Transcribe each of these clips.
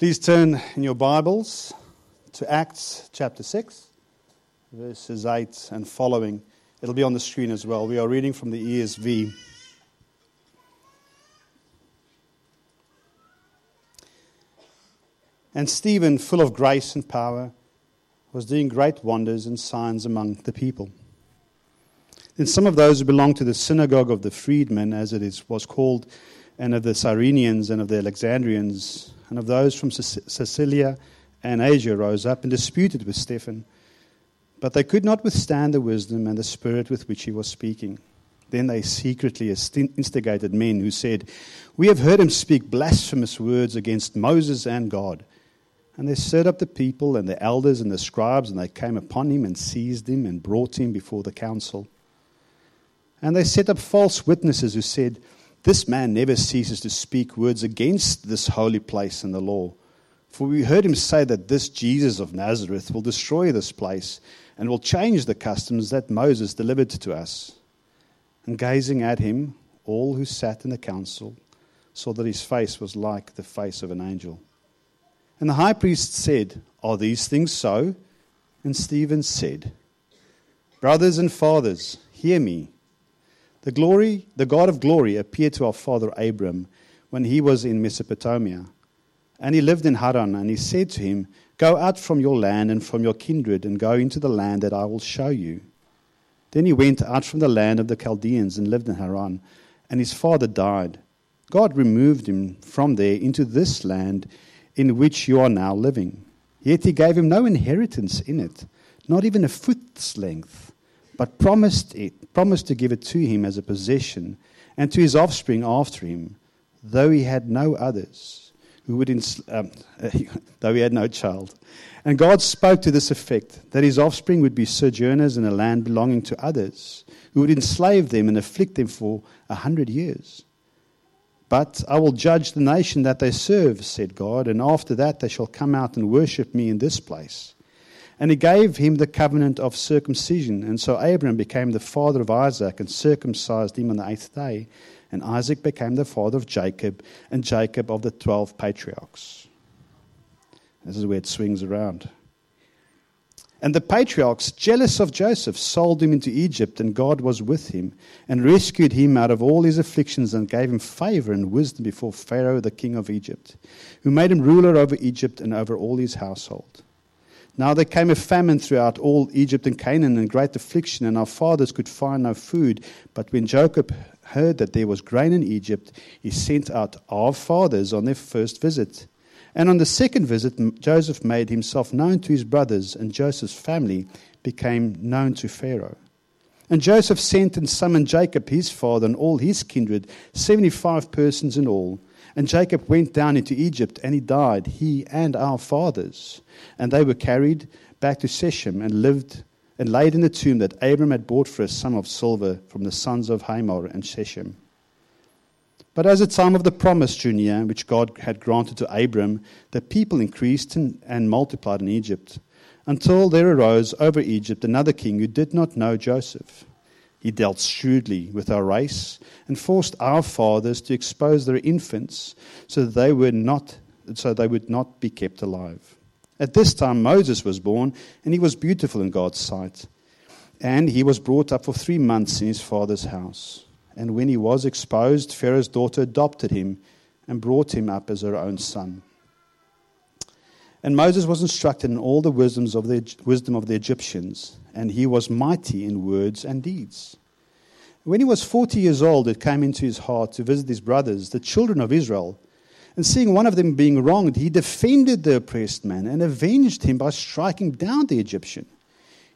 Please turn in your Bibles to Acts chapter 6, verses 8 and following. It'll be on the screen as well. We are reading from the ESV. And Stephen, full of grace and power, was doing great wonders and signs among the people. Then some of those who belonged to the synagogue of the freedmen, as it is, was called, and of the Cyrenians and of the Alexandrians, and of those from Cilicia and Asia rose up and disputed with Stephen. But they could not withstand the wisdom and the spirit with which he was speaking. Then they secretly instigated men who said, We have heard him speak blasphemous words against Moses and God. And they stirred up the people and the elders and the scribes, and they came upon him and seized him and brought him before the council. And they set up false witnesses who said, This man never ceases to speak words against this holy place and the law. For we heard him say that this Jesus of Nazareth will destroy this place and will change the customs that Moses delivered to us. And gazing at him, all who sat in the council saw that his face was like the face of an angel. And the high priest said, Are these things so? And Stephen said, Brothers and fathers, hear me. The glory, the God of glory appeared to our father Abram when he was in Mesopotamia. And he lived in Haran, and he said to him, Go out from your land and from your kindred, and go into the land that I will show you. Then he went out from the land of the Chaldeans and lived in Haran, and his father died. God removed him from there into this land in which you are now living. Yet he gave him no inheritance in it, not even a foot's length, but promised it, promised to give it to him as a possession, and to his offspring after him, though he had no others, who would um, though he had no child. And God spoke to this effect that his offspring would be sojourners in a land belonging to others, who would enslave them and afflict them for a hundred years. But I will judge the nation that they serve, said God, and after that they shall come out and worship me in this place. And he gave him the covenant of circumcision. And so Abraham became the father of Isaac and circumcised him on the eighth day. And Isaac became the father of Jacob, and Jacob of the twelve patriarchs. This is where it swings around. And the patriarchs, jealous of Joseph, sold him into Egypt, and God was with him, and rescued him out of all his afflictions, and gave him favor and wisdom before Pharaoh, the king of Egypt, who made him ruler over Egypt and over all his household. Now there came a famine throughout all Egypt and Canaan, and great affliction, and our fathers could find no food. But when Jacob heard that there was grain in Egypt, he sent out our fathers on their first visit. And on the second visit, Joseph made himself known to his brothers, and Joseph's family became known to Pharaoh. And Joseph sent and summoned Jacob, his father, and all his kindred, 75 persons in all. And Jacob went down into Egypt, and he died, he and our fathers. And they were carried back to Shechem and lived and laid in the tomb that Abram had bought for a sum of silver from the sons of Hamor and Shechem. But as the time of the promise drew near, which God had granted to Abram, the people increased and multiplied in Egypt, until there arose over Egypt another king who did not know Joseph. He dealt shrewdly with our race and forced our fathers to expose their infants so that they were not so they would not be kept alive. At this time Moses was born, and he was beautiful in God's sight. And he was brought up for three months in his father's house. And when he was exposed, Pharaoh's daughter adopted him and brought him up as her own son. And Moses was instructed in all the wisdoms of the wisdom of the Egyptians, and he was mighty in words and deeds. When he was forty years old, it came into his heart to visit his brothers, the children of Israel. And seeing one of them being wronged, he defended the oppressed man and avenged him by striking down the Egyptian.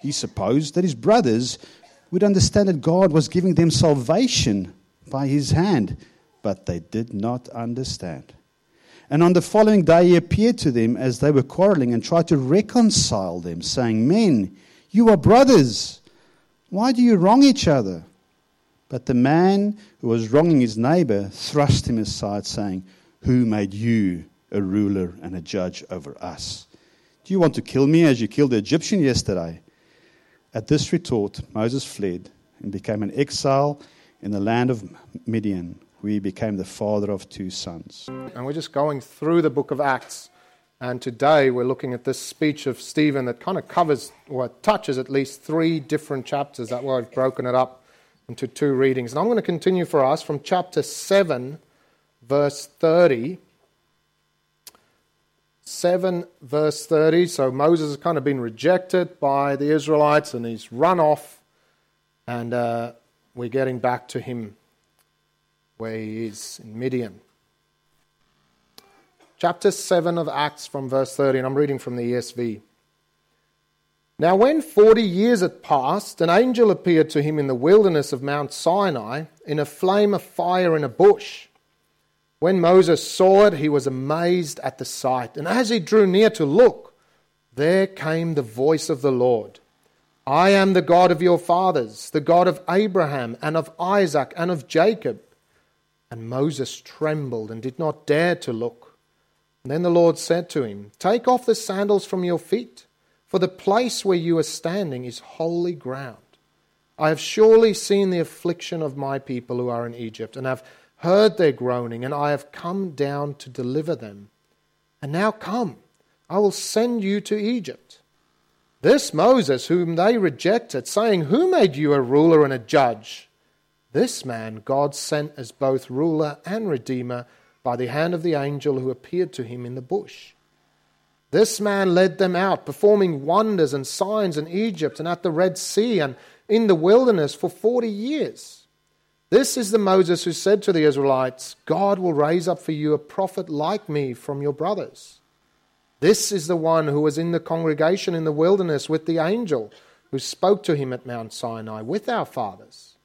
He supposed that his brothers would understand that God was giving them salvation by his hand, but they did not understand. And on the following day, he appeared to them as they were quarreling and tried to reconcile them, saying, Men, you are brothers. Why do you wrong each other? But the man who was wronging his neighbor thrust him aside, saying, Who made you a ruler and a judge over us? Do you want to kill me as you killed the Egyptian yesterday? At this retort, Moses fled and became an exile in the land of Midian, where he became the father of two sons. And we're just going through the book of Acts And today we're looking at this speech of Stephen that kind of covers, or touches at least three different chapters. That way I've broken it up into two readings. And I'm going to continue for us from chapter 7, verse 30. 7, verse 30. So Moses has kind of been rejected by the Israelites and he's run off. And uh, we're getting back to him where he is in Midian chapter 7 of Acts from verse 30, and I'm reading from the ESV. Now, when 40 years had passed, an angel appeared to him in the wilderness of Mount Sinai in a flame of fire in a bush. When Moses saw it, he was amazed at the sight. And as he drew near to look, there came the voice of the Lord I am the God of your fathers, the God of Abraham and of Isaac and of Jacob. And Moses trembled and did not dare to look. Then the Lord said to him, Take off the sandals from your feet, for the place where you are standing is holy ground. I have surely seen the affliction of my people who are in Egypt, and have heard their groaning, and I have come down to deliver them. And now come, I will send you to Egypt. This Moses, whom they rejected, saying, Who made you a ruler and a judge? This man God sent as both ruler and redeemer by the hand of the angel who appeared to him in the bush. This man led them out, performing wonders and signs in Egypt and at the Red Sea and in the wilderness for forty years. This is the Moses who said to the Israelites, God will raise up for you a prophet like me from your brothers. This is the one who was in the congregation in the wilderness with the angel who spoke to him at Mount Sinai with our fathers.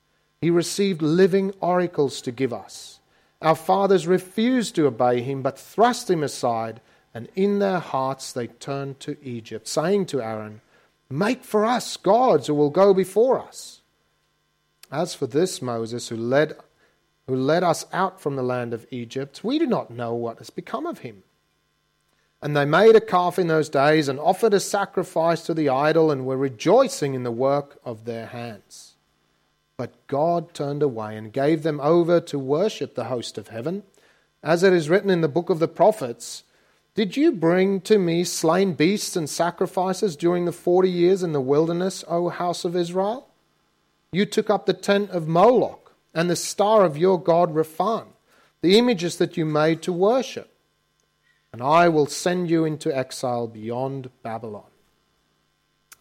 He received living oracles to give us our fathers refused to obey him, but thrust him aside, and in their hearts they turned to Egypt, saying to Aaron, Make for us gods who will go before us. As for this Moses who led, who led us out from the land of Egypt, we do not know what has become of him. And they made a calf in those days and offered a sacrifice to the idol and were rejoicing in the work of their hands. But God turned away and gave them over to worship the host of heaven. As it is written in the book of the prophets, Did you bring to me slain beasts and sacrifices during the forty years in the wilderness, O house of Israel? You took up the tent of Moloch and the star of your god Rephan, the images that you made to worship. And I will send you into exile beyond Babylon.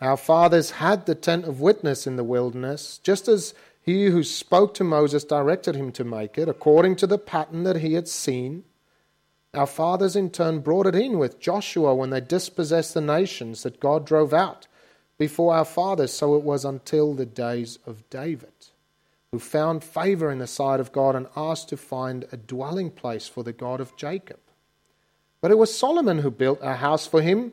Our fathers had the tent of witness in the wilderness, just as he who spoke to Moses directed him to make it according to the pattern that he had seen. Our fathers in turn brought it in with Joshua when they dispossessed the nations that God drove out before our fathers, so it was until the days of David, who found favor in the sight of God and asked to find a dwelling place for the God of Jacob. But it was Solomon who built a house for him.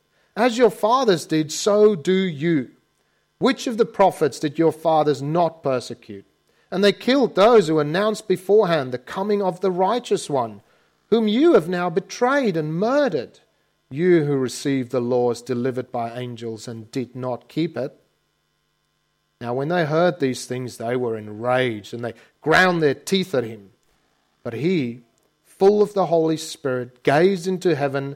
As your fathers did, so do you. Which of the prophets did your fathers not persecute? And they killed those who announced beforehand the coming of the righteous one, whom you have now betrayed and murdered, you who received the laws delivered by angels and did not keep it. Now, when they heard these things, they were enraged and they ground their teeth at him. But he, full of the Holy Spirit, gazed into heaven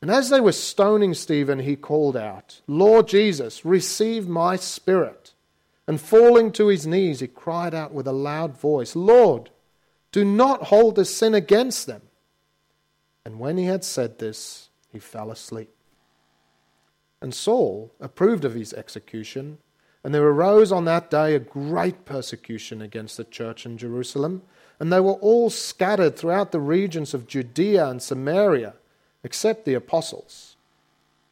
And as they were stoning Stephen, he called out, Lord Jesus, receive my spirit. And falling to his knees, he cried out with a loud voice, Lord, do not hold this sin against them. And when he had said this, he fell asleep. And Saul approved of his execution And there arose on that day a great persecution against the church in Jerusalem, and they were all scattered throughout the regions of Judea and Samaria, except the apostles.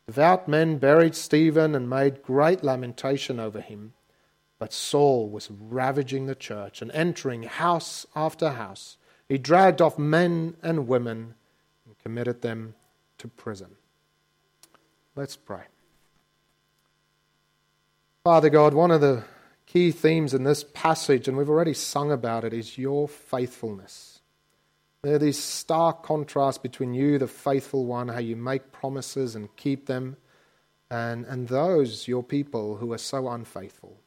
Devout men buried Stephen and made great lamentation over him. But Saul was ravaging the church and entering house after house. He dragged off men and women and committed them to prison. Let's pray. Father God, one of the key themes in this passage, and we've already sung about it, is your faithfulness. There these stark contrasts between you, the faithful one, how you make promises and keep them, and, and those, your people, who are so unfaithful.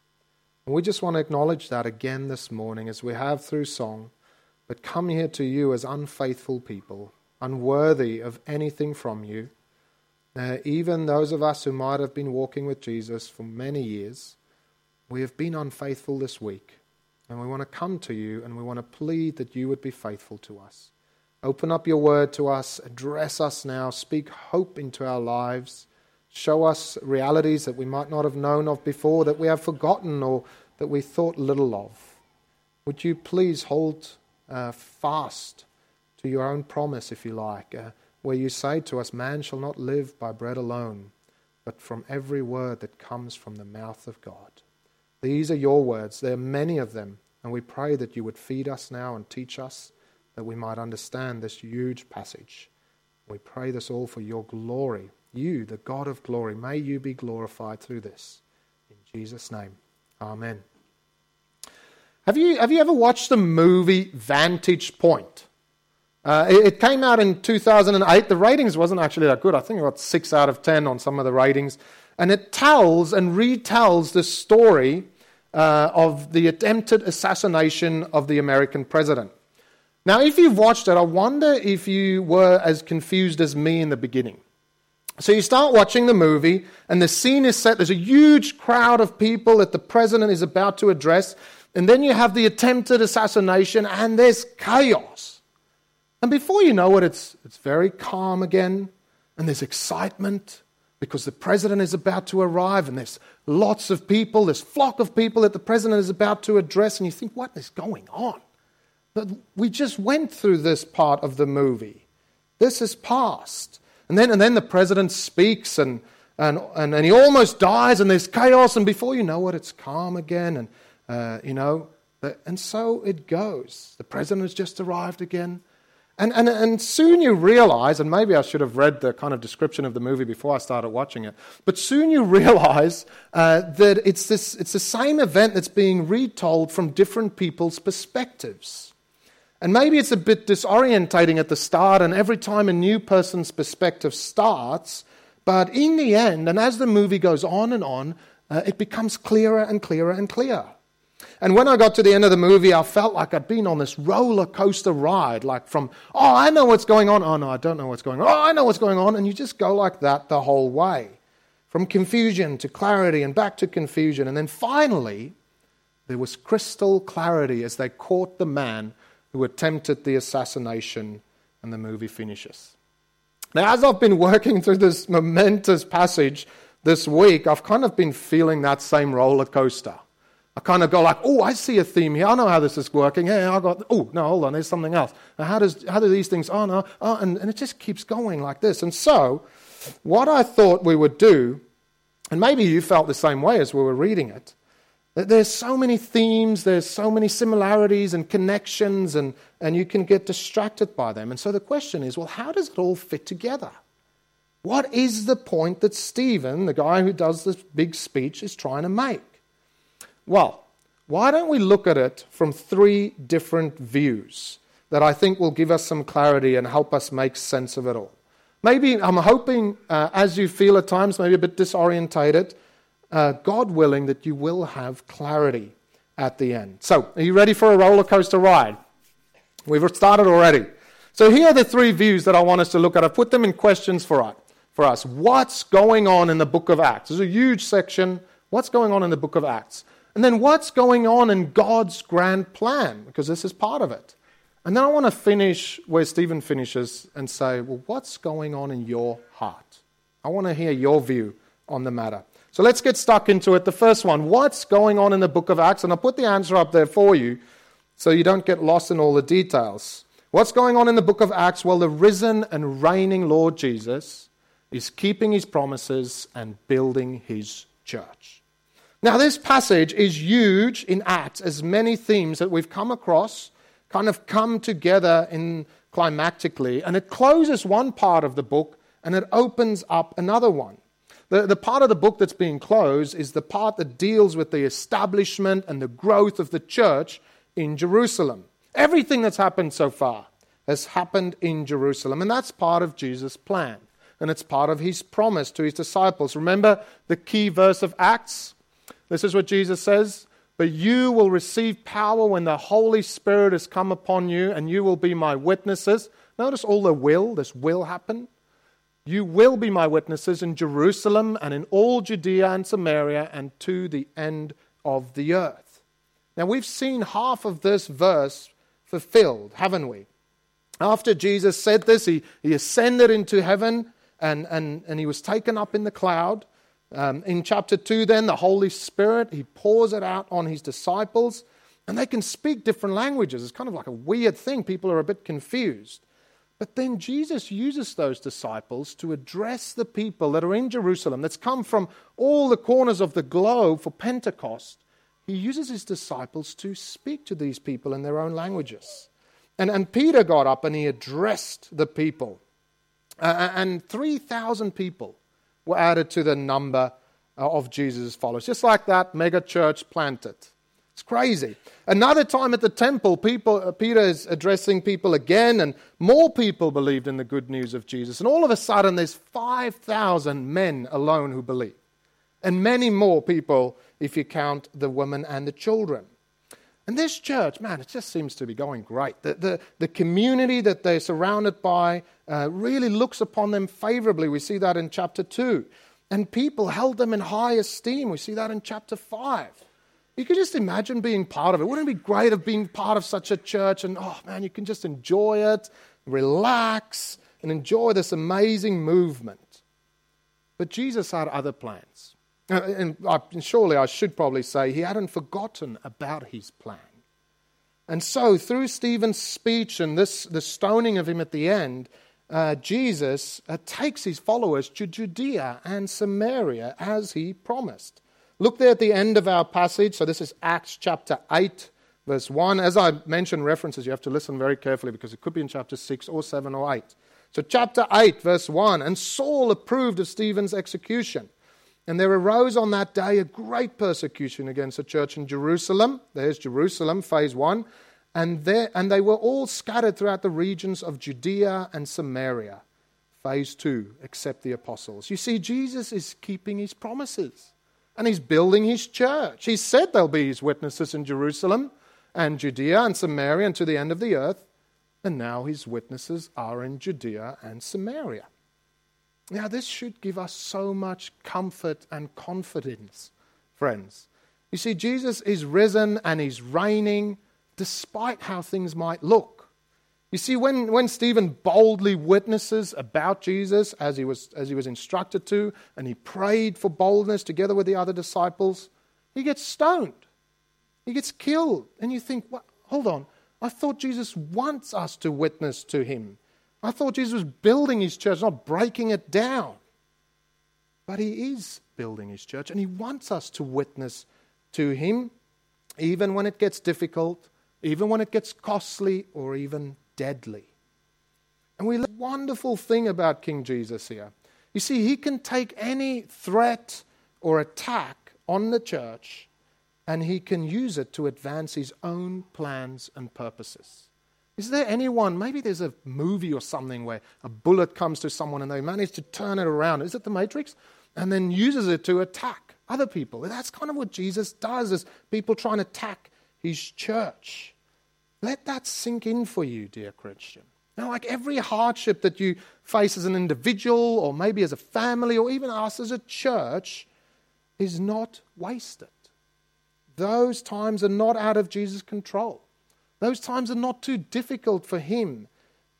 And we just want to acknowledge that again this morning as we have through song, but come here to you as unfaithful people, unworthy of anything from you uh, even those of us who might have been walking with Jesus for many years, we have been unfaithful this week. And we want to come to you and we want to plead that you would be faithful to us. Open up your word to us, address us now, speak hope into our lives, show us realities that we might not have known of before, that we have forgotten or that we thought little of. Would you please hold uh, fast to your own promise, if you like? Uh, where you say to us, Man shall not live by bread alone, but from every word that comes from the mouth of God. These are your words. There are many of them, and we pray that you would feed us now and teach us that we might understand this huge passage. We pray this all for your glory. You, the God of glory, may you be glorified through this. In Jesus' name, Amen. Have you, have you ever watched the movie Vantage Point? Uh, it, it, came out in 2008. The ratings wasn't actually that good. I think it got 6 out of 10 on some of the ratings. And it tells and retells the story uh, of the attempted assassination of the American president. Now, if you've watched it, I wonder if you were as confused as me in the beginning. So you start watching the movie, and the scene is set. There's a huge crowd of people that the president is about to address. And then you have the attempted assassination, and there's chaos. And before you know it, it's, it's very calm again, and there's excitement because the president is about to arrive, and there's lots of people, this flock of people that the president is about to address, and you think, what is going on? But we just went through this part of the movie. This is past. And then, and then the president speaks, and, and, and, and he almost dies, and there's chaos, and before you know it, it's calm again, and, uh, you know, and so it goes. The president has just arrived again. And, and, and soon you realize, and maybe I should have read the kind of description of the movie before I started watching it, but soon you realize uh, that it's, this, it's the same event that's being retold from different people's perspectives. And maybe it's a bit disorientating at the start, and every time a new person's perspective starts, but in the end, and as the movie goes on and on, uh, it becomes clearer and clearer and clearer. And when I got to the end of the movie, I felt like I'd been on this roller coaster ride, like from, oh, I know what's going on. Oh, no, I don't know what's going on. Oh, I know what's going on. And you just go like that the whole way from confusion to clarity and back to confusion. And then finally, there was crystal clarity as they caught the man who attempted the assassination, and the movie finishes. Now, as I've been working through this momentous passage this week, I've kind of been feeling that same roller coaster. I kind of go like, oh, I see a theme here. I know how this is working. Hey, I got, oh, no, hold on, there's something else. Now, how, does, how do these things, oh, no, oh, and, and it just keeps going like this. And so, what I thought we would do, and maybe you felt the same way as we were reading it, that there's so many themes, there's so many similarities and connections, and, and you can get distracted by them. And so the question is, well, how does it all fit together? What is the point that Stephen, the guy who does this big speech, is trying to make? Well, why don't we look at it from three different views that I think will give us some clarity and help us make sense of it all? Maybe I'm hoping, uh, as you feel at times, maybe a bit disorientated, uh, God willing, that you will have clarity at the end. So, are you ready for a roller coaster ride? We've started already. So, here are the three views that I want us to look at. I've put them in questions for us. For us. What's going on in the book of Acts? There's a huge section. What's going on in the book of Acts? And then what's going on in God's grand plan? Because this is part of it. And then I want to finish where Stephen finishes and say, well, what's going on in your heart? I want to hear your view on the matter. So let's get stuck into it. The first one what's going on in the book of Acts? And I'll put the answer up there for you so you don't get lost in all the details. What's going on in the book of Acts? Well, the risen and reigning Lord Jesus is keeping his promises and building his church. Now, this passage is huge in Acts as many themes that we've come across kind of come together in climactically, and it closes one part of the book and it opens up another one. The, the part of the book that's being closed is the part that deals with the establishment and the growth of the church in Jerusalem. Everything that's happened so far has happened in Jerusalem, and that's part of Jesus' plan. And it's part of his promise to his disciples. Remember the key verse of Acts? This is what Jesus says But you will receive power when the Holy Spirit has come upon you, and you will be my witnesses. Notice all the will, this will happen. You will be my witnesses in Jerusalem and in all Judea and Samaria and to the end of the earth. Now, we've seen half of this verse fulfilled, haven't we? After Jesus said this, he, he ascended into heaven and, and, and he was taken up in the cloud. Um, in chapter 2, then, the Holy Spirit, he pours it out on his disciples, and they can speak different languages. It's kind of like a weird thing. People are a bit confused. But then Jesus uses those disciples to address the people that are in Jerusalem, that's come from all the corners of the globe for Pentecost. He uses his disciples to speak to these people in their own languages. And, and Peter got up and he addressed the people. Uh, and 3,000 people were added to the number uh, of Jesus' followers. Just like that mega church planted. It's crazy. Another time at the temple, people, uh, Peter is addressing people again, and more people believed in the good news of Jesus. And all of a sudden, there's 5,000 men alone who believe. And many more people if you count the women and the children. And this church, man, it just seems to be going great. The, the, the community that they're surrounded by uh, really looks upon them favorably. We see that in chapter 2. And people held them in high esteem. We see that in chapter 5. You could just imagine being part of it. Wouldn't it be great of being part of such a church? And oh man, you can just enjoy it, relax, and enjoy this amazing movement. But Jesus had other plans. And surely I should probably say he hadn't forgotten about his plan. And so, through Stephen's speech and this, the stoning of him at the end, uh, Jesus uh, takes his followers to Judea and Samaria as he promised. Look there at the end of our passage. So this is Acts chapter 8, verse 1. As I mentioned references, you have to listen very carefully because it could be in chapter 6 or 7 or 8. So, chapter 8, verse 1 And Saul approved of Stephen's execution. And there arose on that day a great persecution against the church in Jerusalem. There's Jerusalem, phase 1. And, there, and they were all scattered throughout the regions of Judea and Samaria. Phase 2, except the apostles. You see, Jesus is keeping his promises and he's building his church. He said there'll be his witnesses in Jerusalem and Judea and Samaria and to the end of the earth. And now his witnesses are in Judea and Samaria. Now, this should give us so much comfort and confidence, friends. You see, Jesus is risen and he's reigning despite how things might look. You see, when, when Stephen boldly witnesses about Jesus as he, was, as he was instructed to, and he prayed for boldness together with the other disciples, he gets stoned. He gets killed. And you think, what? hold on, I thought Jesus wants us to witness to him. I thought Jesus was building his church, not breaking it down. But he is building his church, and he wants us to witness to him, even when it gets difficult, even when it gets costly, or even deadly. And we love a wonderful thing about King Jesus here. You see, he can take any threat or attack on the church and he can use it to advance his own plans and purposes. Is there anyone, maybe there's a movie or something where a bullet comes to someone and they manage to turn it around? Is it the Matrix? And then uses it to attack other people. That's kind of what Jesus does is people trying to attack his church. Let that sink in for you, dear Christian. Now, like every hardship that you face as an individual, or maybe as a family, or even us as a church, is not wasted. Those times are not out of Jesus' control. Those times are not too difficult for Him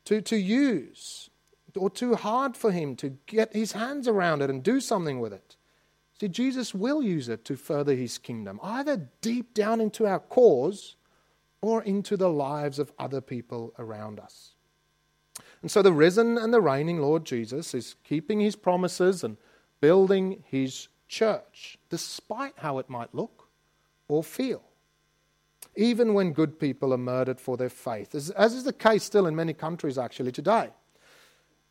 to, to use or too hard for Him to get His hands around it and do something with it. See, Jesus will use it to further his kingdom, either deep down into our cause or into the lives of other people around us. And so the risen and the reigning Lord Jesus is keeping his promises and building his church, despite how it might look or feel. Even when good people are murdered for their faith, as, is the case still in many countries actually today.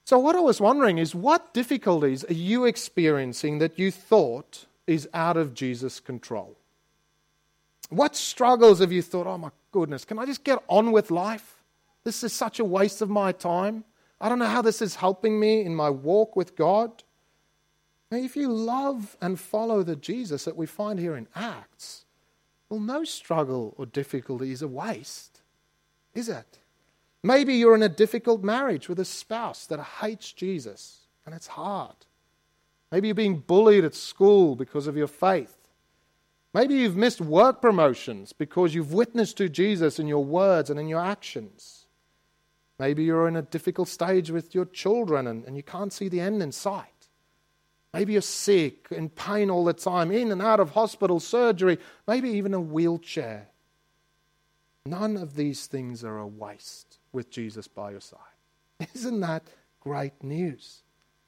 So, what I was wondering is what difficulties are you experiencing that you thought is out of Jesus' control? What struggles have you thought, oh my goodness, can I just get on with life? This is such a waste of my time. I don't know how this is helping me in my walk with God. Now, if you love and follow the Jesus that we find here in Acts, well, no struggle or difficulty is a waste, is it? Maybe you're in a difficult marriage with a spouse that hates Jesus and it's hard. Maybe you're being bullied at school because of your faith. Maybe you've missed work promotions because you've witnessed to Jesus in your words and in your actions. Maybe you're in a difficult stage with your children and, and you can't see the end in sight. Maybe you're sick, in pain all the time, in and out of hospital, surgery, maybe even a wheelchair. None of these things are a waste with Jesus by your side. Isn't that great news?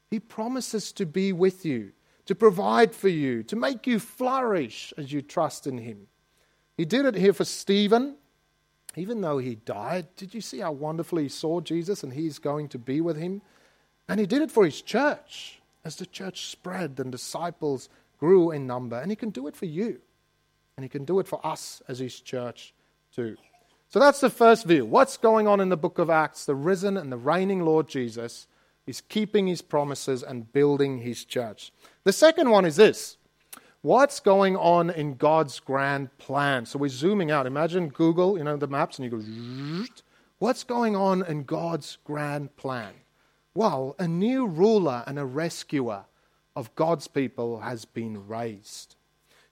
He promises to be with you, to provide for you, to make you flourish as you trust in Him. He did it here for Stephen. Even though he died, did you see how wonderfully he saw Jesus and he's going to be with him? And he did it for his church as the church spread and disciples grew in number. And he can do it for you. And he can do it for us as his church too. So that's the first view. What's going on in the book of Acts? The risen and the reigning Lord Jesus is keeping his promises and building his church. The second one is this what's going on in God's grand plan? So we're zooming out. Imagine Google, you know, the maps, and you go, what's going on in God's grand plan? Well, a new ruler and a rescuer of God's people has been raised.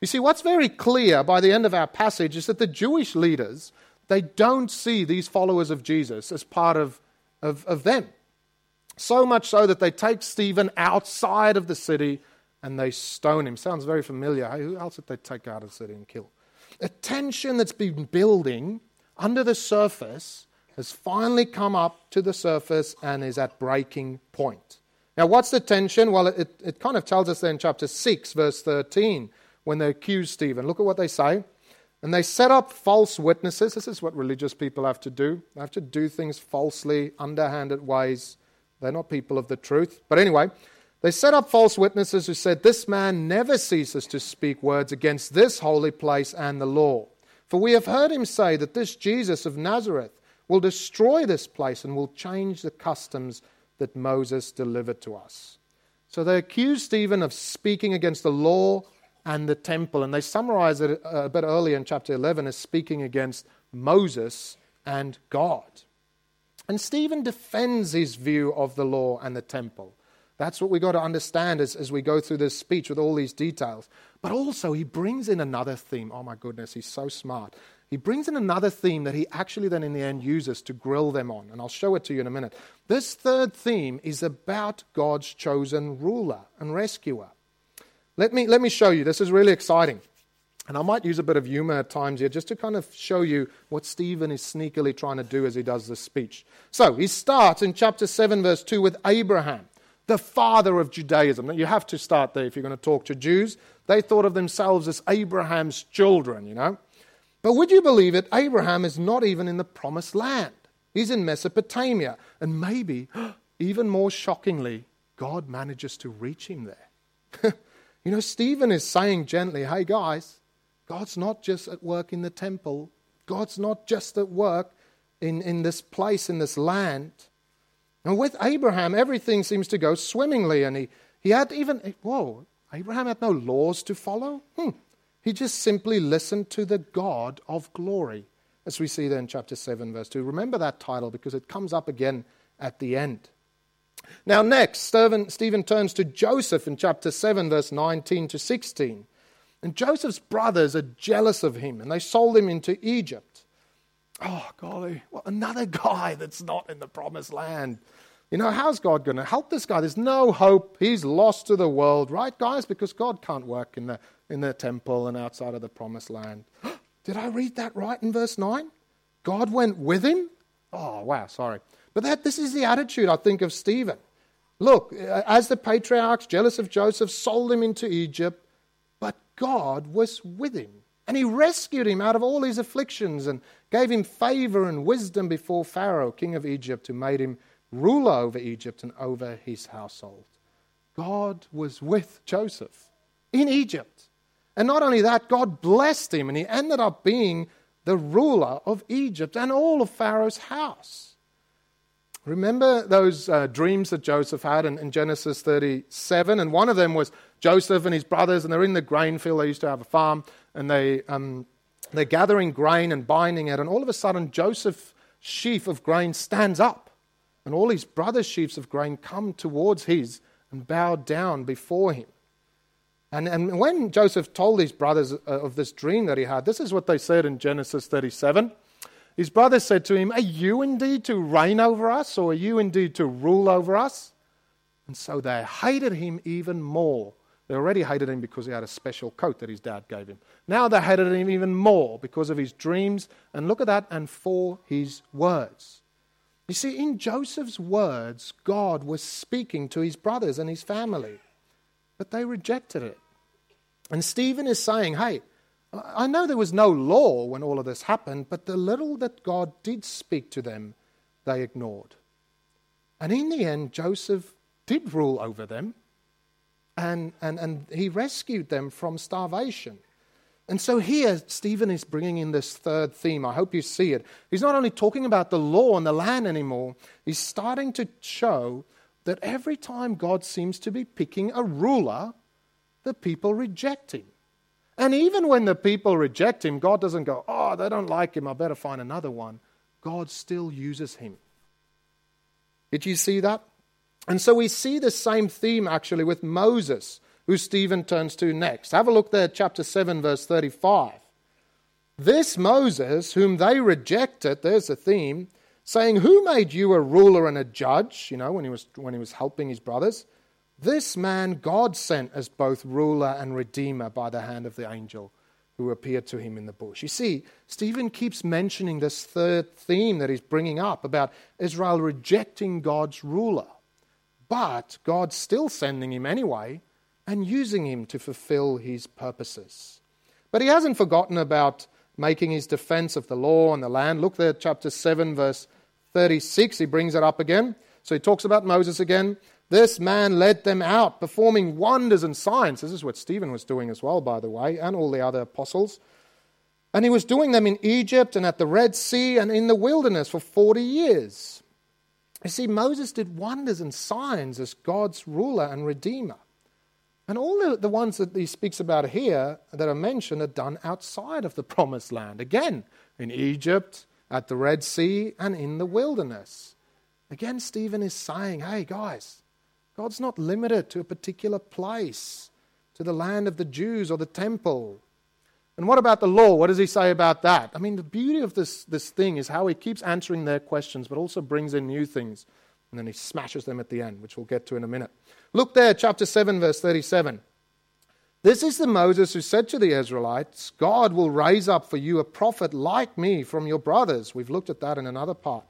You see, what's very clear by the end of our passage is that the Jewish leaders they don't see these followers of Jesus as part of, of, of them. So much so that they take Stephen outside of the city and they stone him. Sounds very familiar. Who else did they take out of the city and kill? A tension that's been building under the surface has finally come up to the surface and is at breaking point. Now, what's the tension? Well, it, it kind of tells us there in chapter 6, verse 13, when they accuse Stephen. Look at what they say. And they set up false witnesses. This is what religious people have to do. They have to do things falsely, underhanded ways. They're not people of the truth. But anyway, they set up false witnesses who said, This man never ceases to speak words against this holy place and the law. For we have heard him say that this Jesus of Nazareth will destroy this place and will change the customs that Moses delivered to us. So they accuse Stephen of speaking against the law and the temple. And they summarize it a bit earlier in chapter 11 as speaking against Moses and God. And Stephen defends his view of the law and the temple. That's what we've got to understand as, as we go through this speech with all these details. But also, he brings in another theme. Oh my goodness, he's so smart. He brings in another theme that he actually then in the end uses to grill them on. And I'll show it to you in a minute. This third theme is about God's chosen ruler and rescuer. Let me, let me show you. This is really exciting. And I might use a bit of humor at times here just to kind of show you what Stephen is sneakily trying to do as he does this speech. So he starts in chapter 7, verse 2 with Abraham, the father of Judaism. Now, you have to start there if you're going to talk to Jews. They thought of themselves as Abraham's children, you know. But would you believe it? Abraham is not even in the promised land, he's in Mesopotamia. And maybe, even more shockingly, God manages to reach him there. You know, Stephen is saying gently, hey guys, God's not just at work in the temple, God's not just at work in, in this place, in this land. And with Abraham, everything seems to go swimmingly. And he, he had even, whoa, Abraham had no laws to follow? Hmm. He just simply listened to the God of glory, as we see there in chapter 7, verse 2. Remember that title because it comes up again at the end. Now, next, Stephen, turns to Joseph in chapter 7, verse 19 to 16. And Joseph's brothers are jealous of him and they sold him into Egypt. Oh, golly, well, another guy that's not in the promised land. You know, how's God going to help this guy? There's no hope. He's lost to the world, right, guys? Because God can't work in the, in the temple and outside of the promised land. Did I read that right in verse 9? God went with him? Oh, wow, sorry. But that, this is the attitude, I think, of Stephen. Look, as the patriarchs, jealous of Joseph, sold him into Egypt, but God was with him. And he rescued him out of all his afflictions and gave him favor and wisdom before Pharaoh, king of Egypt, who made him ruler over Egypt and over his household. God was with Joseph in Egypt. And not only that, God blessed him and he ended up being the ruler of Egypt and all of Pharaoh's house. Remember those uh, dreams that Joseph had in, in, Genesis 37? And one of them was Joseph and his brothers, and they're in the grain field. They used to have a farm, and they, um, they're gathering grain and binding it. And all of a sudden, Joseph's sheaf of grain stands up, and all his brothers' sheaves of grain come towards his and bow down before him. And, and when Joseph told his brothers uh, of this dream that he had, this is what they said in Genesis 37. His brothers said to him, Are you indeed to reign over us, or are you indeed to rule over us? And so they hated him even more. They already hated him because he had a special coat that his dad gave him. Now they hated him even more because of his dreams, and look at that, and for his words. You see, in Joseph's words, God was speaking to his brothers and his family but they rejected it. And Stephen is saying, hey, I know there was no law when all of this happened, but the little that God did speak to them, they ignored. And in the end, Joseph did rule over them, and, and, and he rescued them from starvation. And so here, Stephen is bringing in this third theme. I hope you see it. He's not only talking about the law and the land anymore, he's starting to show that every time God seems to be picking a ruler, the people reject him. And even when the people reject him, God doesn't go, oh, they don't like him, I better find another one. God still uses him. Did you see that? And so we see the same theme actually with Moses, who Stephen turns to next. Have a look there, chapter 7, verse 35. This Moses, whom they rejected, there's a theme, saying, Who made you a ruler and a judge? You know, when he was, when he was helping his brothers. This man God sent as both ruler and redeemer by the hand of the angel who appeared to him in the bush. You see, Stephen keeps mentioning this third theme that he's bringing up about Israel rejecting God's ruler. But God's still sending him anyway and using him to fulfill his purposes. But he hasn't forgotten about making his defense of the law and the land. Look there, chapter 7, verse 36, he brings it up again. So he talks about Moses again. This man led them out, performing wonders and signs. This is what Stephen was doing as well, by the way, and all the other apostles. And he was doing them in Egypt and at the Red Sea and in the wilderness for 40 years. You see, Moses did wonders and signs as God's ruler and redeemer. And all the, ones that he speaks about here that are mentioned are done outside of the promised land. Again, in Egypt, at the Red Sea, and in the wilderness. Again, Stephen is saying, hey, guys, God's not limited to a particular place, to the land of the Jews or the temple. And what about the law? What does he say about that? I mean, the beauty of this, this thing is how he keeps answering their questions, but also brings in new things. And then he smashes them at the end, which we'll get to in a minute. Look there, chapter 7, verse 37. This is the Moses who said to the Israelites, God will raise up for you a prophet like me from your brothers. We've looked at that in another part.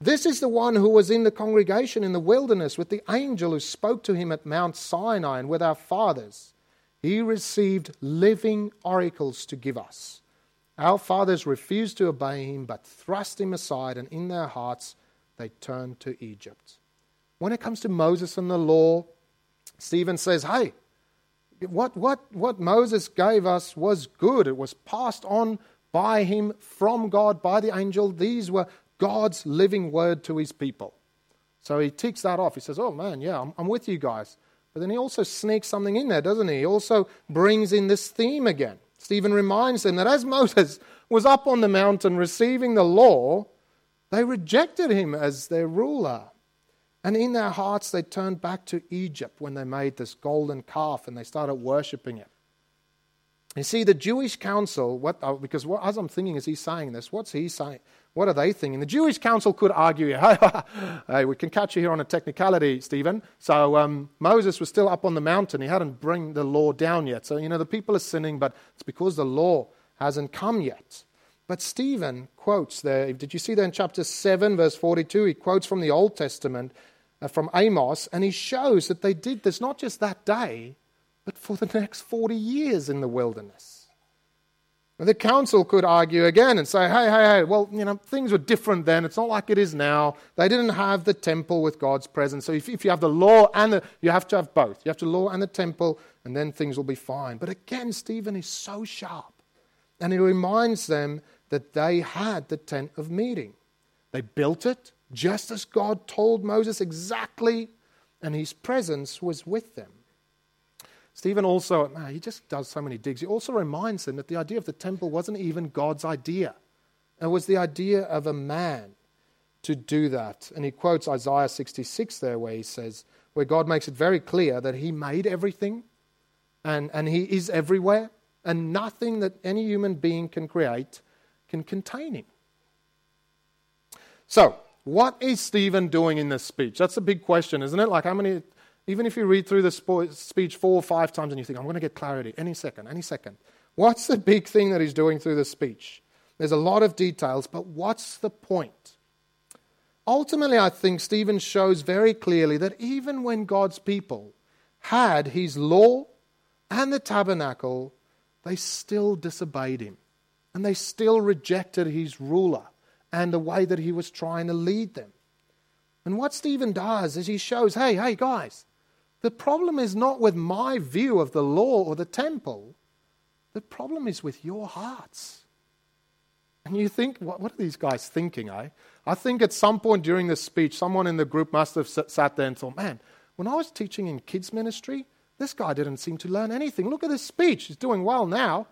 This is the one who was in the congregation in the wilderness with the angel who spoke to him at Mount Sinai and with our fathers. He received living oracles to give us. Our fathers refused to obey him, but thrust him aside, and in their hearts they turned to Egypt. When it comes to Moses and the law, Stephen says, hey, what, what, what Moses gave us was good. It was passed on by him from God, by the angel. These were God's living word to his people. So he ticks that off. He says, Oh man, yeah, I'm, I'm with you guys. But then he also sneaks something in there, doesn't he? He also brings in this theme again. Stephen reminds them that as Moses was up on the mountain receiving the law, they rejected him as their ruler. And in their hearts, they turned back to Egypt when they made this golden calf and they started worshipping it. You see, the Jewish council, what, uh, because what, as I'm thinking as he's saying this, what's he saying? What are they thinking? The Jewish council could argue, hey, hey we can catch you here on a technicality, Stephen. So um, Moses was still up on the mountain. He hadn't bring the law down yet. So, you know, the people are sinning, but it's because the law hasn't come yet. But Stephen quotes there, did you see that in chapter 7, verse 42? He quotes from the Old Testament, Uh, from Amos, and he shows that they did this not just that day, but for the next 40 years in the wilderness. And the council could argue again and say, hey, hey, hey, well, you know, things were different then. It's not like it is now. They didn't have the temple with God's presence. So if, if you have the law and the, you have to have both. You have the law and the temple, and then things will be fine. But again, Stephen is so sharp. And he reminds them that they had the tent of meeting. They built it just as God told Moses exactly, and his presence was with them. Stephen also, man, he just does so many digs. He also reminds them that the idea of the temple wasn't even God's idea, it was the idea of a man to do that. And he quotes Isaiah 66 there, where he says, where God makes it very clear that he made everything and, and he is everywhere, and nothing that any human being can create can contain him. So, what is Stephen doing in this speech? That's a big question, isn't it? Like, how many even if you read through the speech four or five times and you think, I'm going to get clarity any second, any second. What's the big thing that he's doing through the speech? There's a lot of details, but what's the point? Ultimately, I think Stephen shows very clearly that even when God's people had his law and the tabernacle, they still disobeyed him. And they still rejected his ruler and the way that he was trying to lead them. And what Stephen does is he shows hey, hey, guys, the problem is not with my view of the law or the temple. The problem is with your hearts. And you think, what, what are these guys thinking, eh? I think at some point during this speech, someone in the group must have sat there and thought, man, when I was teaching in kids' ministry, this guy didn't seem to learn anything. Look at this speech. He's doing well now.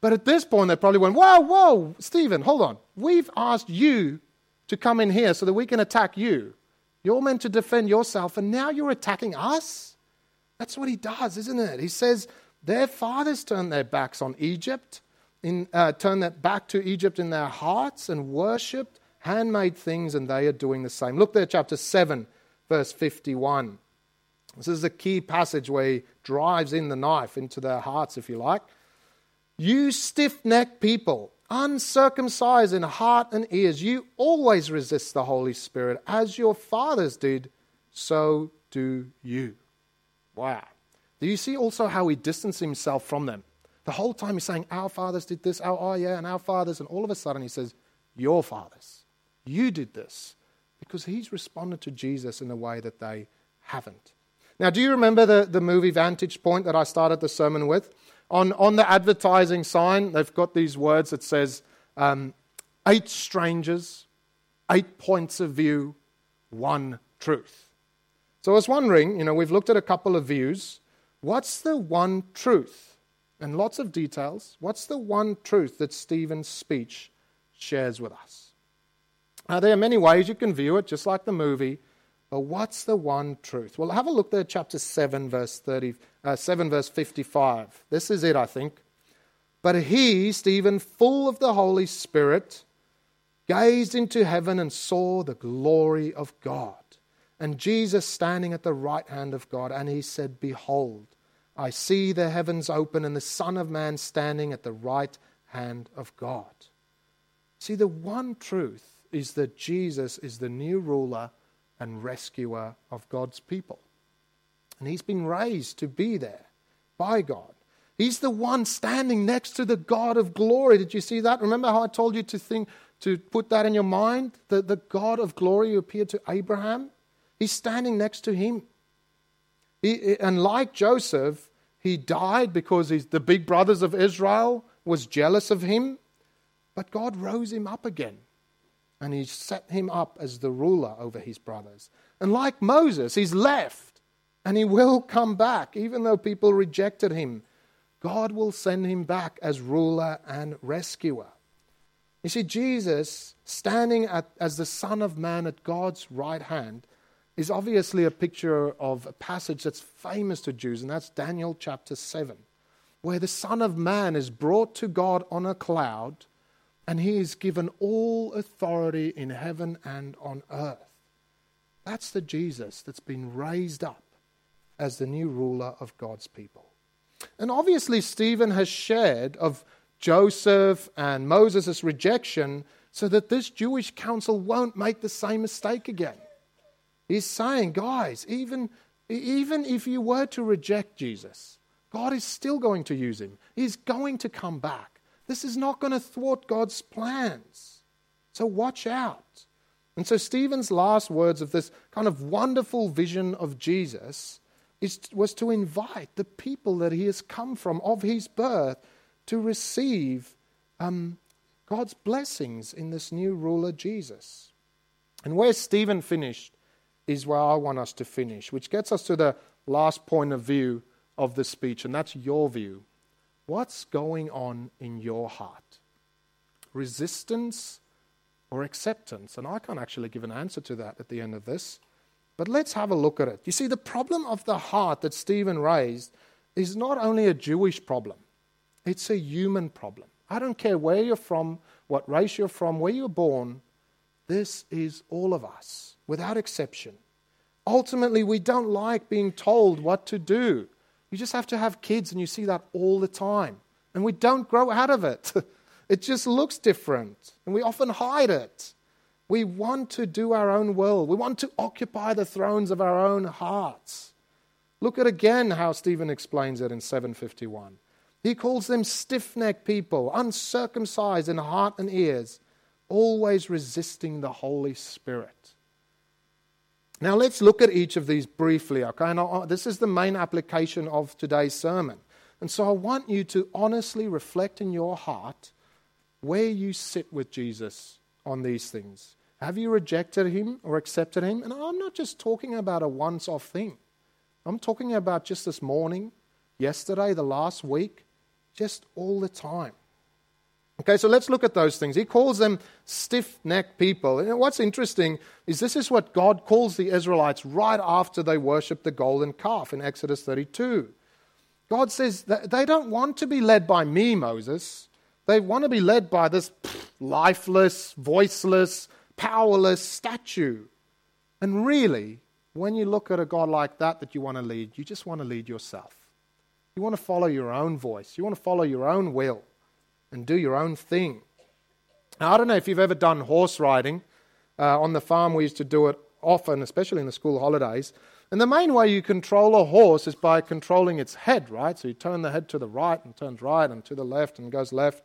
But at this point, they probably went, whoa, whoa, Stephen, hold on. We've asked you to come in here so that we can attack you. You're meant to defend yourself, and now you're attacking us? That's what he does, isn't it? He says, Their fathers turned their backs on Egypt, in, uh, turned their back to Egypt in their hearts and worshipped handmade things, and they are doing the same. Look there, chapter 7, verse 51. This is a key passage where he drives in the knife into their hearts, if you like. You stiff necked people, uncircumcised in heart and ears, you always resist the Holy Spirit. As your fathers did, so do you. Wow. Do you see also how he distanced himself from them? The whole time he's saying, Our fathers did this, our, oh yeah, and our fathers, and all of a sudden he says, Your fathers. You did this. Because he's responded to Jesus in a way that they haven't. Now, do you remember the, the movie Vantage Point that I started the sermon with? On, on the advertising sign, they've got these words that says, um, eight strangers, eight points of view, one truth. So I was wondering, you know, we've looked at a couple of views. What's the one truth? And lots of details. What's the one truth that Stephen's speech shares with us? Now, there are many ways you can view it, just like the movie. But what's the one truth? Well, have a look there, at chapter 7, verse 30, uh, 7, verse 55. This is it, I think. But he, Stephen, full of the Holy Spirit, gazed into heaven and saw the glory of God, and Jesus standing at the right hand of God. And he said, Behold, I see the heavens open and the Son of Man standing at the right hand of God. See, the one truth is that Jesus is the new ruler and rescuer of God's people. And he's been raised to be there by God. He's the one standing next to the God of glory. Did you see that? Remember how I told you to think to put that in your mind? The, the God of glory who appeared to Abraham? He's standing next to him. He, and like Joseph, he died because the big brothers of Israel was jealous of him. But God rose him up again and he set him up as the ruler over his brothers. And like Moses, he's left and he will come back, even though people rejected him. God will send him back as ruler and rescuer. You see, Jesus standing at, as the Son of Man at God's right hand is obviously a picture of a passage that's famous to Jews, and that's Daniel chapter 7. where the Son of Man is brought to God on a cloud and he is given all authority in heaven and on earth. That's the Jesus that's been raised up as the new ruler of God's people. And obviously, Stephen has shared of Joseph and Moses' rejection so that this Jewish council won't make the same mistake again. He's saying, guys, even, even if you were to reject Jesus, God is still going to use him. He's going to come back. This is not going to thwart God's plans. So watch out. And so Stephen's last words of this kind of wonderful vision of Jesus was to invite the people that he has come from, of his birth, to receive um, God's blessings in this new ruler, Jesus. And where Stephen finished is where I want us to finish, which gets us to the last point of view of the speech, and that's your view. What's going on in your heart? Resistance or acceptance? And I can't actually give an answer to that at the end of this. But let's have a look at it. You see, the problem of the heart that Stephen raised is not only a Jewish problem, it's a human problem. I don't care where you're from, what race you're from, where you're born, this is all of us, without exception. Ultimately, we don't like being told what to do. You just have to have kids, and you see that all the time. And we don't grow out of it. it just looks different, and we often hide it. We want to do our own will. We want to occupy the thrones of our own hearts. Look at again how Stephen explains it in 751. He calls them stiff necked people, uncircumcised in heart and ears, always resisting the Holy Spirit. Now let's look at each of these briefly, okay? Now, uh, this is the main application of today's sermon. And so I want you to honestly reflect in your heart where you sit with Jesus on these things. Have you rejected him or accepted him? And I'm not just talking about a once off thing, I'm talking about just this morning, yesterday, the last week, just all the time. Okay, so let's look at those things. He calls them stiff necked people. And what's interesting is this is what God calls the Israelites right after they worship the golden calf in Exodus 32. God says they don't want to be led by me, Moses. They want to be led by this lifeless, voiceless, powerless statue. And really, when you look at a God like that that you want to lead, you just want to lead yourself. You want to follow your own voice, you want to follow your own will and do your own thing. Now, I don't know if you've ever done horse riding. Uh, on the farm, we used to do it often, especially in the school holidays. And the main way you control a horse is by controlling its head, right? So you turn the head to the right and turns right and to the left and goes left.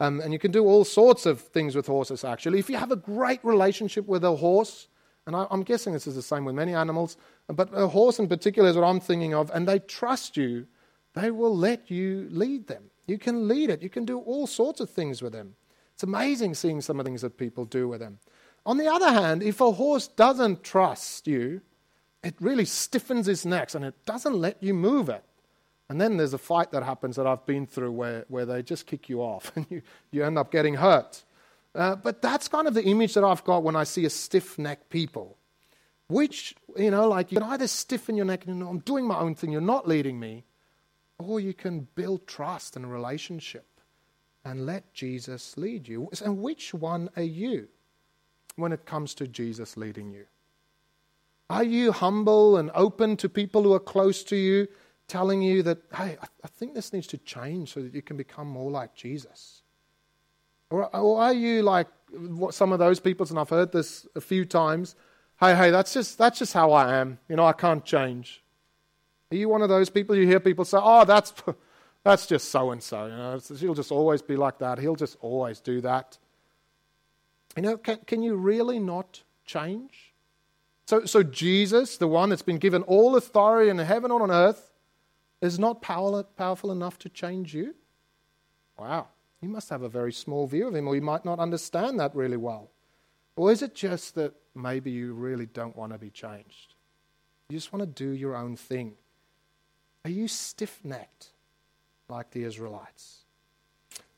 Um, and you can do all sorts of things with horses, actually. If you have a great relationship with a horse, and I, I'm guessing this is the same with many animals, but a horse in particular is what I'm thinking of, and they trust you, they will let you lead them. You can lead it. You can do all sorts of things with them. It's amazing seeing some of the things that people do with them. On the other hand, if a horse doesn't trust you, it really stiffens its neck and it doesn't let you move it. And then there's a fight that happens that I've been through where, where they just kick you off and you, you end up getting hurt. Uh, but that's kind of the image that I've got when I see a stiff necked people. Which, you know, like you can either stiffen your neck and you know, I'm doing my own thing, you're not leading me, or you can build trust and relationship and let Jesus lead you. And which one are you when it comes to Jesus leading you? Are you humble and open to people who are close to you, telling you that, hey, I think this needs to change so that you can become more like Jesus? Or, or are you like some of those people, and I've heard this a few times, hey, hey, that's just, that's just how I am. You know, I can't change. Are you one of those people you hear people say, oh, that's, that's just so and so? You know, he'll just always be like that. He'll just always do that. You know, can, can you really not change? So, so Jesus, the one that's been given all authority in heaven and on earth, is not power, powerful enough to change you? Wow. You must have a very small view of him, or you might not understand that really well. Or is it just that maybe you really don't want to be changed? You just want to do your own thing. Are you stiff necked like the Israelites?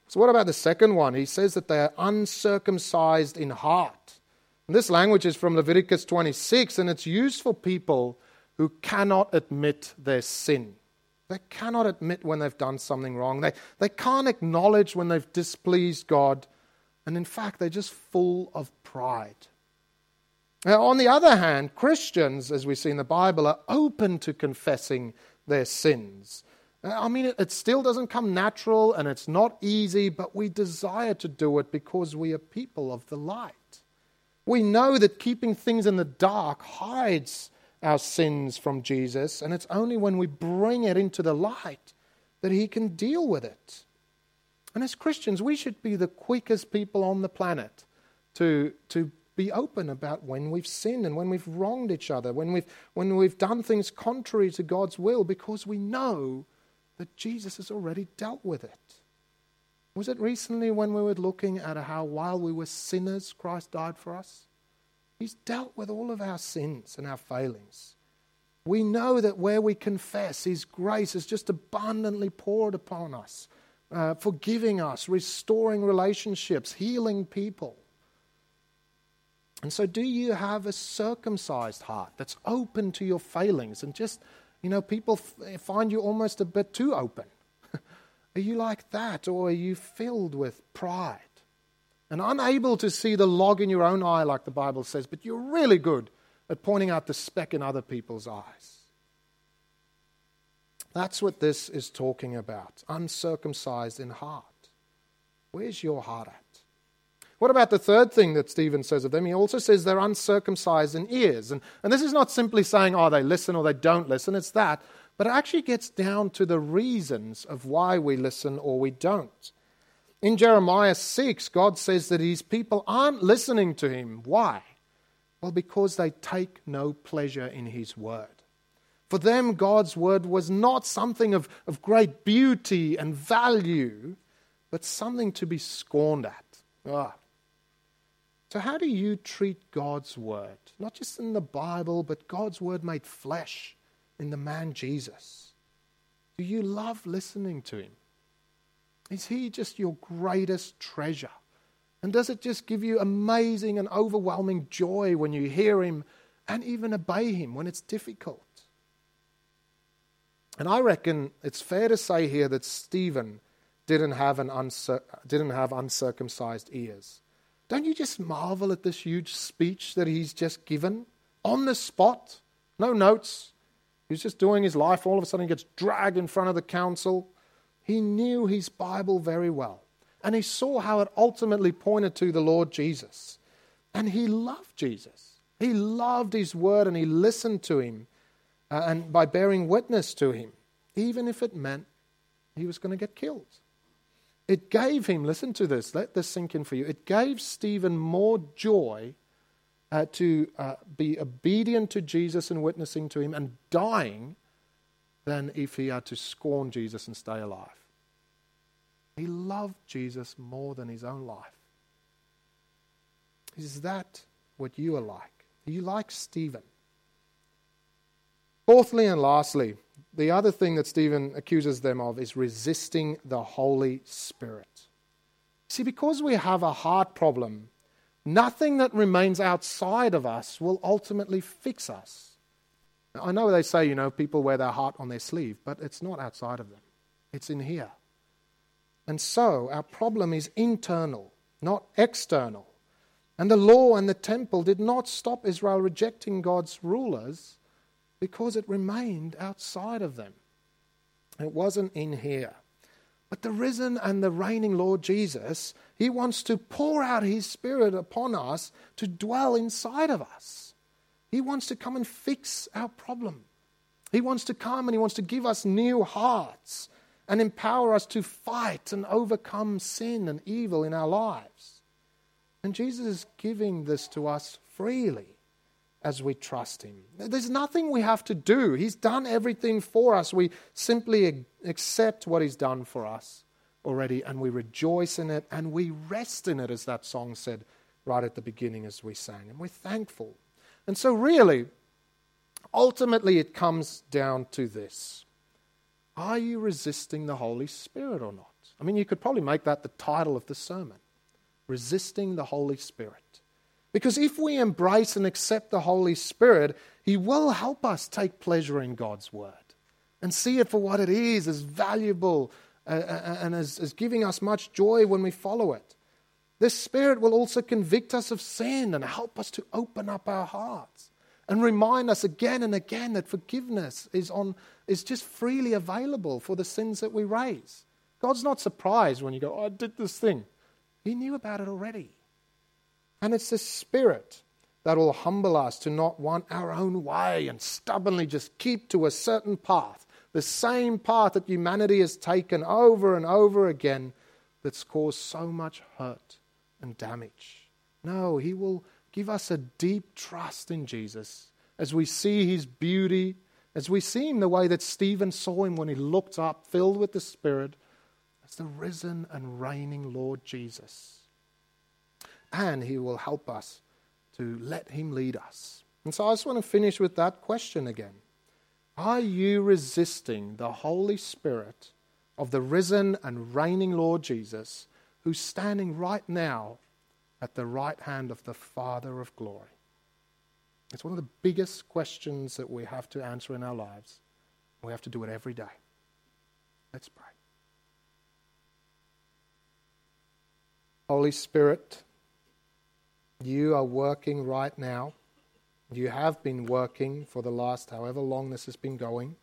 So, what about the second one? He says that they are uncircumcised in heart. And this language is from Leviticus 26, and it's used for people who cannot admit their sin. They cannot admit when they've done something wrong. They, they can't acknowledge when they've displeased God. And in fact, they're just full of pride. Now, on the other hand, Christians, as we see in the Bible, are open to confessing their sins. I mean, it, it still doesn't come natural and it's not easy, but we desire to do it because we are people of the light. We know that keeping things in the dark hides our sins from Jesus, and it's only when we bring it into the light that He can deal with it. And as Christians, we should be the quickest people on the planet to, to be open about when we've sinned and when we've wronged each other, when we've, when we've done things contrary to God's will, because we know that Jesus has already dealt with it. Was it recently when we were looking at how while we were sinners, Christ died for us? He's dealt with all of our sins and our failings. We know that where we confess, His grace is just abundantly poured upon us, uh, forgiving us, restoring relationships, healing people. And so, do you have a circumcised heart that's open to your failings? And just, you know, people f- find you almost a bit too open. are you like that? Or are you filled with pride? And unable to see the log in your own eye, like the Bible says, but you're really good at pointing out the speck in other people's eyes. That's what this is talking about uncircumcised in heart. Where's your heart at? What about the third thing that Stephen says of them? He also says they're uncircumcised in ears. And, and this is not simply saying, oh, they listen or they don't listen, it's that. But it actually gets down to the reasons of why we listen or we don't. In Jeremiah 6, God says that his people aren't listening to him. Why? Well, because they take no pleasure in his word. For them, God's word was not something of, of great beauty and value, but something to be scorned at. Ah. So, how do you treat God's word? Not just in the Bible, but God's word made flesh in the man Jesus. Do you love listening to him? Is He just your greatest treasure? And does it just give you amazing and overwhelming joy when you hear Him and even obey Him when it's difficult? And I reckon it's fair to say here that Stephen didn't have, an uncir- didn't have uncircumcised ears. Don't you just marvel at this huge speech that he's just given on the spot? No notes. He's just doing his life. All of a sudden, he gets dragged in front of the council. He knew his Bible very well. And he saw how it ultimately pointed to the Lord Jesus. And he loved Jesus. He loved his word and he listened to him uh, and by bearing witness to him, even if it meant he was going to get killed. It gave him, listen to this, let this sink in for you. It gave Stephen more joy uh, to uh, be obedient to Jesus and witnessing to him and dying than if he had to scorn Jesus and stay alive. He loved Jesus more than his own life. Is that what you are like? Are you like Stephen? Fourthly and lastly, the other thing that Stephen accuses them of is resisting the Holy Spirit. See, because we have a heart problem, nothing that remains outside of us will ultimately fix us. I know they say, you know, people wear their heart on their sleeve, but it's not outside of them, it's in here. And so our problem is internal, not external. And the law and the temple did not stop Israel rejecting God's rulers because it remained outside of them. It wasn't in here. But the risen and the reigning Lord Jesus, He wants to pour out His Spirit upon us to dwell inside of us. He wants to come and fix our problem. He wants to come and He wants to give us new hearts and empower us to fight and overcome sin and evil in our lives. And Jesus is giving this to us freely as we trust Him. There's nothing we have to do, He's done everything for us. We simply accept what He's done for us already and we rejoice in it and we rest in it, as that song said right at the beginning as we sang. And we're thankful. And so, really, ultimately, it comes down to this Are you resisting the Holy Spirit or not? I mean, you could probably make that the title of the sermon Resisting the Holy Spirit. Because if we embrace and accept the Holy Spirit, He will help us take pleasure in God's Word. and see it for what it is, as valuable uh, uh and as, as giving us much joy when we follow it. This Spirit will also convict us of sin and help us to open up our hearts and remind us again and again that forgiveness is, on, is just freely available for the sins that we raise. God's not surprised when you go, oh, I did this thing. He knew about it already. And it's the Spirit that will humble us to not want our own way and stubbornly just keep to a certain path, the same path that humanity has taken over and over again that's caused so much hurt and damage. No, He will give us a deep trust in Jesus as we see His beauty, as we see Him the way that Stephen saw Him when he looked up, filled with the Spirit, as the risen and reigning Lord Jesus. And He will help us to let Him lead us. And so I just want to finish with that question again. Are you resisting the Holy Spirit of the risen and reigning Lord Jesus who's standing right now at the right hand of the Father of glory? It's one of the biggest questions that we have to answer in our lives. We have to do it every day. Let's pray. Holy Spirit, you are working right now. You have been working for the last however long this has been going.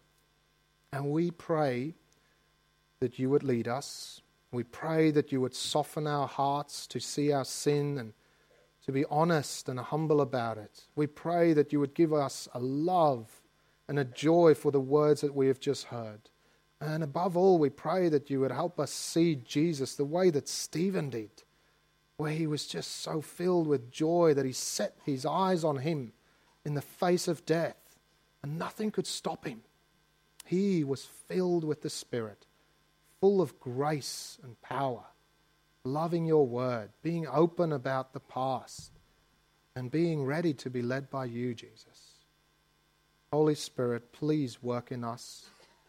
And we pray that you would lead us, we pray that you would soften our hearts to see our sin and to be honest and humble about it. We pray that you would give us a love and a joy for the words that we have just heard. And above all, we pray that you would help us see Jesus the way that Stephen did, where he was just so filled with joy that he set his eyes on him in the face of death, and nothing could stop him. He was filled with the Spirit full of grace and power, loving your word, being open about the past, and being ready to be led by you, Jesus. Holy Spirit, please work in us.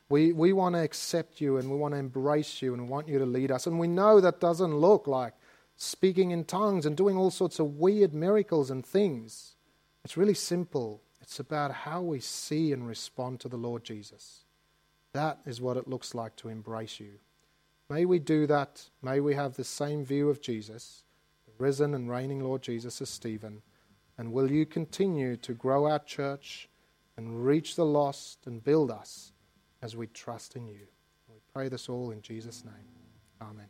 We, we want to accept you and we want to embrace you and want you to lead us. And we know that doesn't look like speaking in tongues and doing all sorts of weird miracles and things. It's really simple. It's about how we see and respond to the Lord Jesus. That is what it looks like to embrace you. May we do that. May we have the same view of Jesus, the risen and reigning Lord Jesus, as Stephen. And will you continue to grow our church and reach the lost and build us as we trust in you? We pray this all in Jesus' name. Amen.